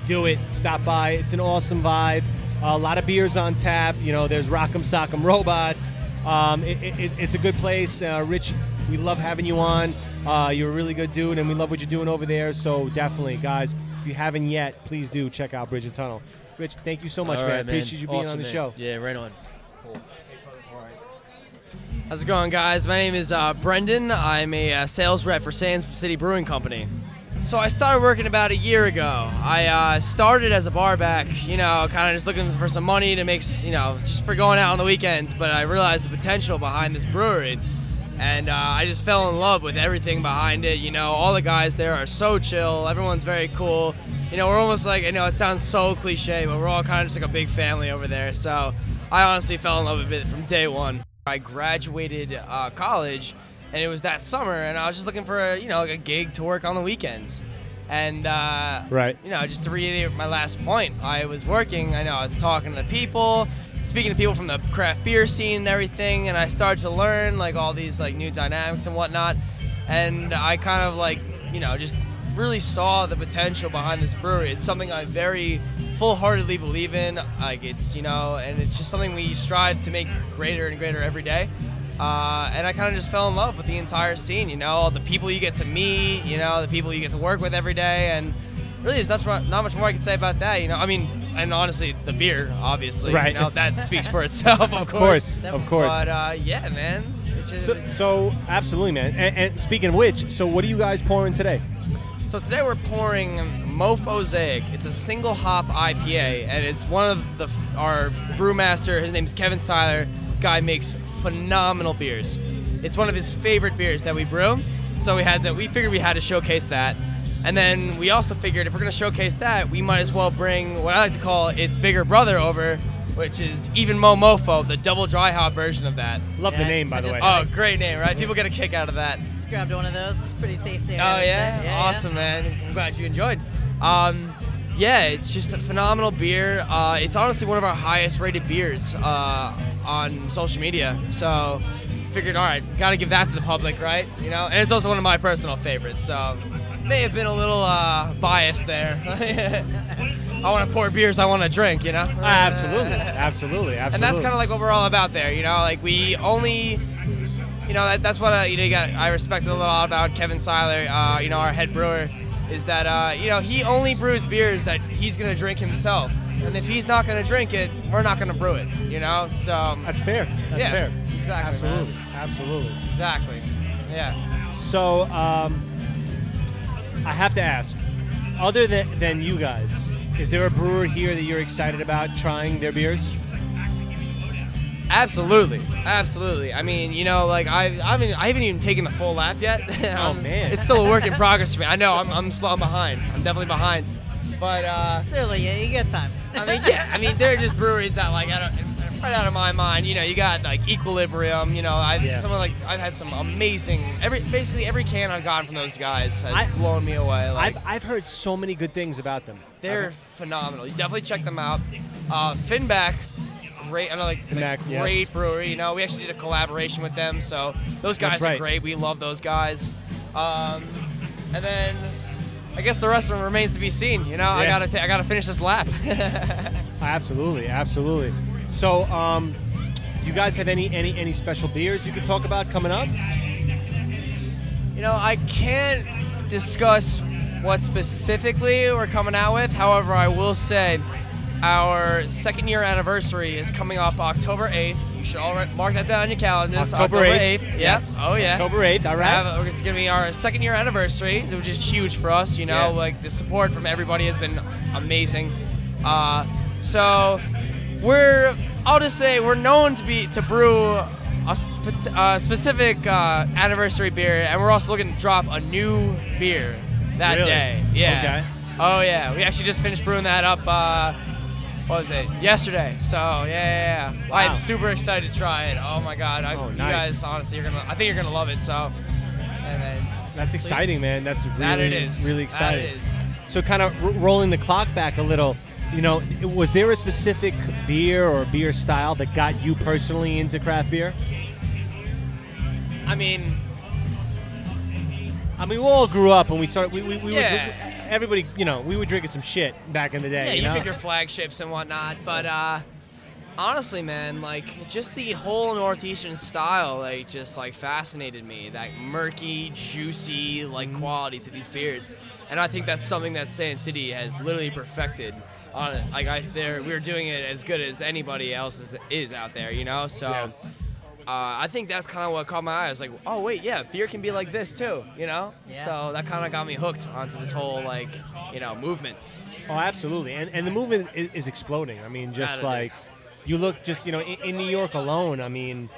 S2: do it. Stop by. It's an awesome vibe. a lot of beers on tap. You know, there's Rock'em Sock'em Robots. Um, it, it, it's a good place. Uh, Rich, we love having you on. Uh, you're a really good dude, and we love what you're doing over there. So definitely, guys, if you haven't yet, please do check out Bridge and Tunnel. Rich, thank you so much,
S5: All
S2: man.
S5: man.
S2: Appreciate you being
S5: Awesome,
S2: on the
S5: man.
S2: show.
S5: Yeah, right on.
S6: How's it going, guys? My name is uh, Brendan. I'm a uh, sales rep for Sand City Brewing Company. So I started working about a year ago. I uh, started as a bar back, you know, kind of just looking for some money to make, you know, just for going out on the weekends. But I realized the potential behind this brewery,
S4: and uh, I just fell in love with everything behind it. You know, all the guys there are so chill. Everyone's very cool. You know, we're almost like, you know, it sounds so cliche, but we're all kind of just like a big family over there. So I honestly fell in love with it from day one. I graduated uh, college, and it was that summer, and I was just looking for a, you know, like a gig to work on the weekends. And uh,
S2: Right.
S4: you know, just to reiterate my last point, I was working. I know I was talking to the people, speaking to people from the craft beer scene and everything, and I started to learn like all these like new dynamics and whatnot. And I kind of like, you know, just really saw the potential behind this brewery. It's something I very full-heartedly believe in. Like it's, you know, and it's just something we strive to make greater and greater every day. Uh, and I kind of just fell in love with the entire scene. You know, the people you get to meet, you know, the people you get to work with every day, and really, there's not, much- not much more I can say about that. You know, I mean, and honestly, the beer, obviously,
S2: Right.
S4: You know, that [LAUGHS] speaks for itself, of,
S2: Of course, of course.
S4: But uh, yeah, man, just,
S2: So, so absolutely, man. And, and speaking of which, so what are you guys pouring today?
S4: So today we're pouring Mofosaic. It's a single hop IPA, and it's one of the our brewmaster. His name's Kevin Sihler. Guy makes phenomenal beers. It's one of his favorite beers that we brew. So we had that. we figured we had to showcase that, and then we also figured if we're gonna showcase that, we might as well bring what I like to call its bigger brother over, which is even Mo Mofo, the double dry hop version of that.
S2: Love the name, by
S3: I
S2: the way.
S4: Oh, great name, right? People get a kick out of that.
S3: Just grabbed one of those. It's pretty tasty.
S4: Oh
S3: gotta
S4: yeah?
S3: say.
S4: awesome, man. I'm glad you enjoyed. Um, yeah, it's just a phenomenal beer. Uh, it's honestly one of our highest rated beers uh, on social media. So figured, all right, got to give that to the public, right? You know, and it's also one of my personal favorites. So may have been a little uh, biased there. [LAUGHS] I want to pour beers I want to drink, you know.
S2: Ah, absolutely, absolutely, absolutely. [LAUGHS]
S4: And that's kind of like what we're all about there, you know. Like we only, you know, that, that's what uh, you know. You got, I respect a lot about Kevin Sihler, uh, you know, our head brewer, is that uh, you know he only brews beers that he's gonna drink himself, and if he's not gonna drink it, we're not gonna brew it, you know. So um,
S2: That's fair. That's
S4: Yeah,
S2: fair.
S4: exactly,
S2: Absolutely.
S4: man.
S2: Absolutely.
S4: exactly, yeah.
S2: So, um, I have to ask, other than, than you guys, is there a brewer here that you're excited about trying their beers?
S4: Absolutely, absolutely. I mean, you know, like I, I haven't, I haven't even taken the full lap yet. [LAUGHS]
S2: Oh,
S4: Um,
S2: man.
S4: it's still a work in progress for me. I know, I'm, I'm slow, I'm behind. I'm definitely behind, but. uh
S3: It's early. Yeah, you got time.
S4: I mean, yeah. I mean, they're just breweries that like I don't, right out of my mind. You know, you got like Equilibrium. You know, I've
S2: Yeah.
S4: some of, like I've had some amazing. Every basically every can I've gotten from those guys has
S2: I-
S4: blown me away. Like
S2: I've, I've heard so many good things about them.
S4: they're phenomenal. You definitely check them out. Uh, Finback. Great, I know, like, like
S2: Finback, yes.
S4: great brewery. You know, we actually did a collaboration with them, so those guys
S2: right.
S4: are great. We love those guys. Um, and then, I guess the rest of them remains to be seen. You know, I gotta, ta- I gotta finish this lap. [LAUGHS]
S2: Absolutely, absolutely. So, um, do you guys have any any any special beers you could talk about coming up?
S4: You know, I can't discuss what specifically we're coming out with. However, I will say our second year anniversary is coming up October 8th. You should all re- mark that down on your calendars.
S2: October 8th.
S4: Yep.
S2: Yes.
S4: Oh, yeah.
S2: October 8th, all right.
S4: Have- it's going to be our second year anniversary, which is huge for us. You know,
S2: Yeah.
S4: like the support from everybody has been amazing. Uh, so we're, I'll just say, we're known to be to brew a spe- uh, specific uh, anniversary beer, and we're also looking to drop a new beer that
S2: Really?
S4: day. Yeah.
S2: Okay.
S4: Oh yeah, we actually just finished brewing that up. Uh, what was it? Yesterday. So yeah, yeah, yeah.
S2: Wow.
S4: I'm super excited to try it. Oh my god, I,
S2: Oh,
S4: you guys honestly, you're gonna. I think you're gonna love it. So, and then
S2: That's exciting, man. That's really
S4: that it is.
S2: really
S4: That
S2: exciting.
S4: it is.
S2: So, kind of r- rolling the clock back a little. You know, was there a specific beer or beer style that got you personally into craft beer?
S4: I mean,
S2: I mean, we all grew up and we started. We, we, we were
S4: Yeah.
S2: dri- everybody, you know, we were drinking some shit back in the day.
S4: yeah,
S2: you
S4: you
S2: know?
S4: pick your flagships and whatnot, but uh, honestly, man, like just the whole northeastern style, like just like fascinated me. That murky, juicy, like
S2: Mm-hmm.
S4: quality to these beers, and I think that's something that Sand City has literally perfected. On it, like I, there, we are doing it as good as anybody else is, is out there, you know. So.
S2: Yeah.
S4: Uh, I think that's kind of what caught my eye. I was like, oh wait, yeah, beer can be like this too, you know.
S3: Yeah.
S4: So that kind of got me hooked onto this whole like, you know, movement.
S2: Oh, absolutely. And and the movement is, is exploding. I mean, just
S4: That
S2: like you look, just you know, in, in New York alone. I mean,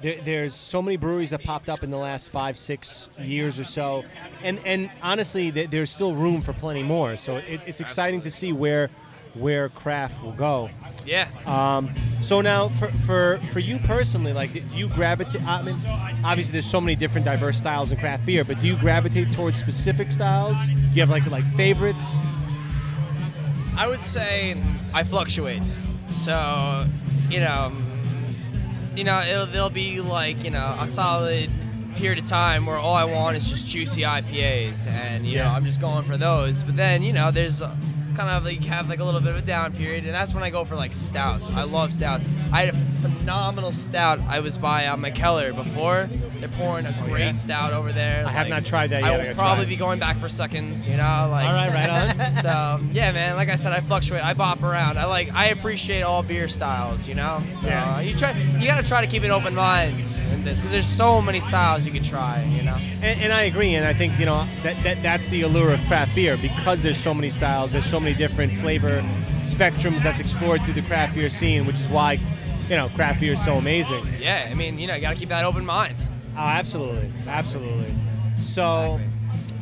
S2: there, there's so many breweries that popped up in the last five, six years or so, and and honestly, th- there's still room for plenty more. So it, it's exciting to see where where craft will go.
S4: Yeah.
S2: Um, so now, for, for for you personally, like, do you gravitate? I mean, obviously, there's so many different diverse styles in craft beer, but do you gravitate towards specific styles? Do you have like like favorites?
S4: I would say I fluctuate. So, you know, you know, it'll, it'll be like, you know, a solid period of time where all I want is just juicy IPAs and, you know, I'm just going for those. But then, you know, there's kind of like have like a little bit of a down period and that's when I go for like stouts. I love stouts. I had a phenomenal stout I was by uh, Mikkeller before. They're pouring a great
S2: yeah?
S4: stout over there.
S2: I have not tried that yet.
S4: I
S2: I
S4: will
S2: gotta
S4: probably be going back for seconds, you know, like
S2: All right, right on. [LAUGHS]
S4: so yeah, man. Like I said, I fluctuate. I bop around. I like. I appreciate all beer styles. You know. So
S2: Yeah.
S4: you try. You gotta try to keep an open mind in this because there's so many styles you can try. You know.
S2: And, and I agree, and I think you know that, that that's the allure of craft beer because there's so many styles, there's so many different flavor spectrums that's explored through the craft beer scene, which is why you know craft beer is so amazing.
S4: Yeah. I mean, you know, you gotta keep that open mind.
S2: Oh, absolutely, absolutely. So,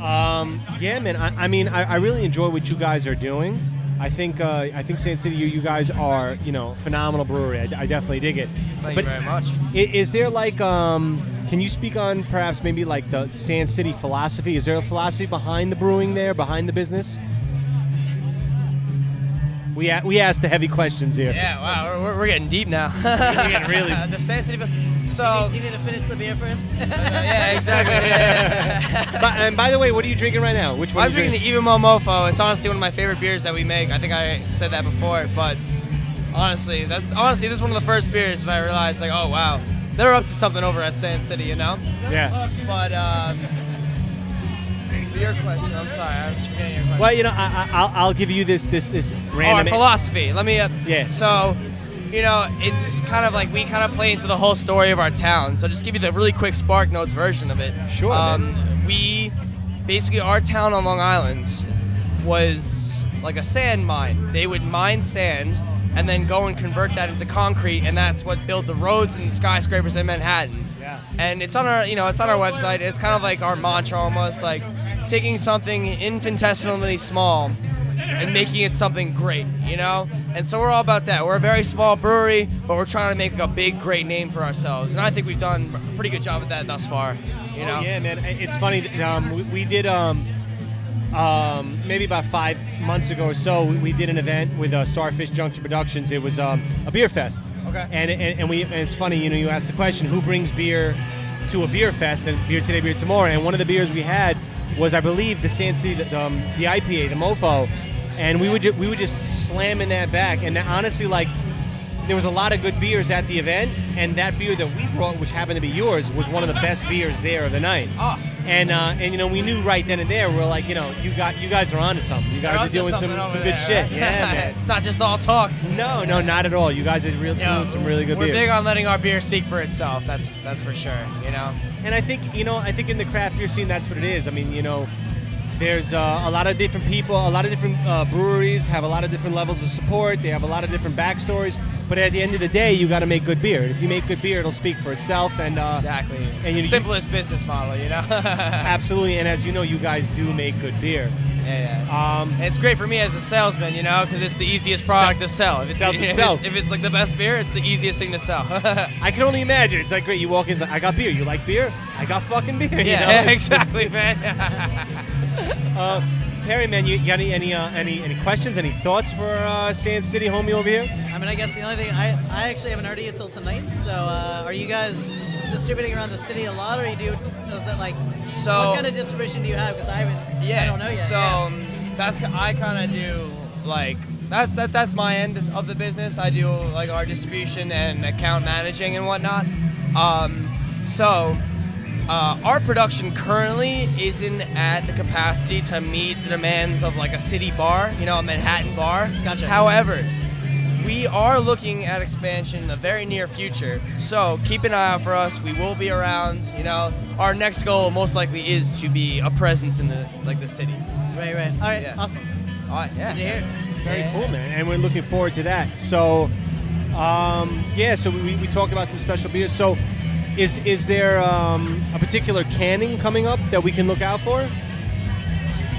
S2: um, yeah, man. I, I mean, I, I really enjoy what you guys are doing. I think uh, I think Sand City, you, you guys are you know phenomenal brewery. I, I definitely dig it.
S4: Thank
S2: but
S4: you very much.
S2: is there like um, can you speak on perhaps maybe like the Sand City philosophy? Is there a philosophy behind the brewing there, behind the business? We a- we asked the heavy questions here.
S4: Yeah. Wow. We're, we're getting deep now.
S2: getting really- [LAUGHS]
S4: the sensitive. So.
S3: Do you need to finish the beer first? [LAUGHS]
S4: yeah. Exactly. Yeah. [LAUGHS]
S2: But, and by the way, what are you drinking right now? Which one?
S4: I'm
S2: are you
S4: drinking the Even Mo Mofo. It's honestly one of my favorite beers that we make. I think I said that before, but honestly, that's honestly this is one of the first beers when I realized like, oh wow, they're up to something over at Sand City, you know.
S2: Yeah.
S4: But um, for your question, I'm sorry, I'm just forgetting your question.
S2: Well, you know, I, I, I'll, I'll give you this this this
S4: our
S2: random.
S4: philosophy. Let me. Uh,
S2: Yeah.
S4: So, you know, it's kind of like we kind of play into the whole story of our town. So, just give you the really quick Spark Notes version of it.
S2: Sure,
S4: Um, we basically our town on Long Island was like a sand mine. They would mine sand and then go and convert that into concrete, and that's what built the roads and skyscrapers in Manhattan.
S2: Yeah.
S4: And it's on our, you know, it's on our website. It's kind of like our mantra, almost like taking something infinitesimally small and making it something great, you know? And so we're all about that. We're a very small brewery, but we're trying to make like a big, great name for ourselves. And I think we've done a pretty good job at that thus far, you know?
S2: Oh, yeah, man. It's funny. Um, we, we did um, um, maybe about five months ago or so. We, we did an event with uh, Starfish Junction Productions. It was um, a beer fest.
S4: Okay.
S2: And, and and we and it's funny. You know, you asked the question, who brings beer to a beer fest and beer today, beer tomorrow? And one of the beers we had was, I believe, the Sand City, the, um, the IPA, the Mofo. And we would ju- we would just slamming that back. And that, honestly, like there was a lot of good beers at the event, and that beer that we brought, which happened to be yours, was one of the best beers there of the night.
S4: Oh.
S2: And uh, and you know we knew right then and there we're like you know you got you guys are onto something. You guys are doing some, some good
S4: there,
S2: shit.
S4: right?
S2: Yeah, [LAUGHS] man.
S4: it's not just all talk.
S2: No, no, not at all. You guys are real,
S4: You know,
S2: doing some really good
S4: we're
S2: beers.
S4: big on letting our beer speak for itself. That's that's for sure. You know.
S2: And I think you know I think in the craft beer scene that's what it is. I mean you know there's uh, a lot of different people, a lot of different uh, breweries have a lot of different levels of support. They have a lot of different backstories. But at the end of the day, you got to make good beer. If you make good beer, it'll speak for itself. And uh,
S4: Exactly.
S2: and
S4: And
S2: you-
S4: the simplest business model, you know. [LAUGHS]
S2: absolutely. And as you know, you guys do make good beer.
S4: Yeah, yeah.
S2: Um,
S4: it's great for me as a salesman, you know, because it's the easiest product to sell. If it's,
S2: Sell to [LAUGHS]
S4: if,
S2: sell.
S4: It's, if it's like the best beer, it's the easiest thing to sell. [LAUGHS]
S2: I can only imagine. It's like great. You walk in, it's like, I got beer. You like beer? I got fucking beer. you
S4: yeah,
S2: know? [LAUGHS] It's-
S4: exactly, man.
S2: Uh, Perry, man, you got any any uh, any any questions, any thoughts for uh, Sand City, homie over here?
S3: I mean, I guess the only thing I, I actually haven't heard of you until tonight. So, uh, are you guys distributing around the city a lot, or you do? Is it like
S4: So-
S3: what kind of distribution do you have? Because I haven't.
S4: yeah.
S3: I don't know yet.
S4: So
S3: yeah.
S4: that's I kind of do like that's that, that's my end of the business. I do like our distribution and account managing and whatnot. Um, so uh, our production currently isn't at the capacity to meet the demands of like a city bar, you know, a Manhattan bar.
S3: Gotcha.
S4: However, we are looking at expansion in the very near future. So keep an eye out for us. We will be around. You know, our next goal most likely is to be a presence in the like the city.
S3: right, right. All right,
S4: Yeah.
S3: awesome.
S4: All right, yeah.
S3: Good to hear.
S2: Very
S4: Yeah.
S2: cool, man. And we're looking forward to that. So, um, yeah, so we, we talked about some special beers. So, Is is there um, a particular canning coming up that we can look out for?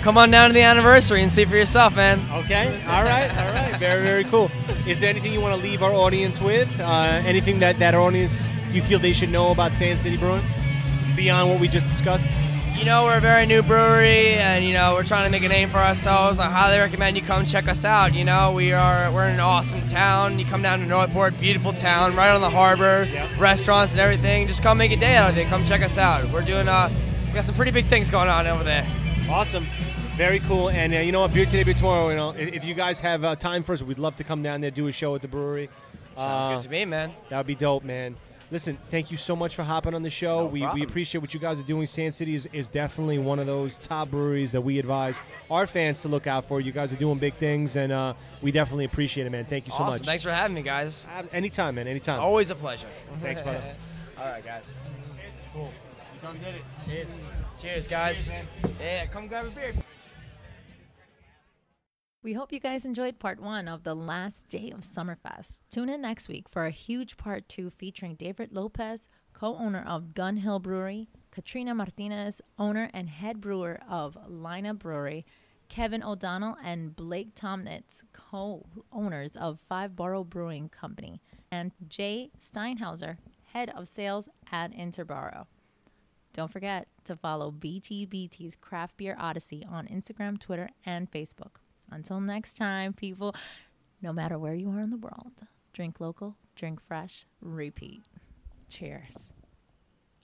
S4: Come on down to the anniversary and see for yourself, man.
S2: Okay. All right. All right. Very very cool. Is there anything you want to leave our audience with? Uh, anything that that audience you feel they should know about Sand City Brewing beyond what we just discussed?
S4: You know, we're a very new brewery, and you know, we're trying to make a name for ourselves. I highly recommend you come check us out. You know, we are we're in an awesome town. You come down to Northport, beautiful town, right on the harbor, restaurants and everything. Just come make a day out of it. Come check us out. We're doing uh, we got some pretty big things going on over there.
S2: Awesome. Very cool. And uh, you know what? Beer today, beer tomorrow. You know, if, if you guys have uh, time for us, we'd love to come down there do a show at the brewery.
S4: Sounds
S2: Uh,
S4: good to me, man.
S2: That would be dope, man. Listen, thank you so much for hopping on the show.
S4: No
S2: we, we appreciate what you guys are doing. Sand City is, is definitely one of those top breweries that we advise our fans to look out for. You guys are doing big things, and uh, we definitely appreciate it, man. Thank you so
S4: awesome.
S2: much.
S4: Thanks for having me, guys.
S2: Uh, Anytime, man. Anytime.
S4: Always a pleasure.
S2: Thanks, brother. [LAUGHS]
S4: All right, guys. Cool. You done did it. Cheers. Cheers, guys. Yeah, come grab a beer.
S1: We hope you guys enjoyed part one of the last day of Summerfest. Tune in next week for a huge part two featuring David Lopez, co owner of Gun Hill Brewery, Katrina Martinez, owner and head brewer of Lina Brewery, Kevin O'Donnell and Blake Tomnitz, co owners of Five Borough Brewing Company, and Jay Steinhauser, head of sales at Interboro. Don't forget to follow BTBT's Craft Beer Odyssey on Instagram, Twitter, and Facebook. Until next time, people, no matter where you are in the world, drink local, drink fresh, repeat. Cheers.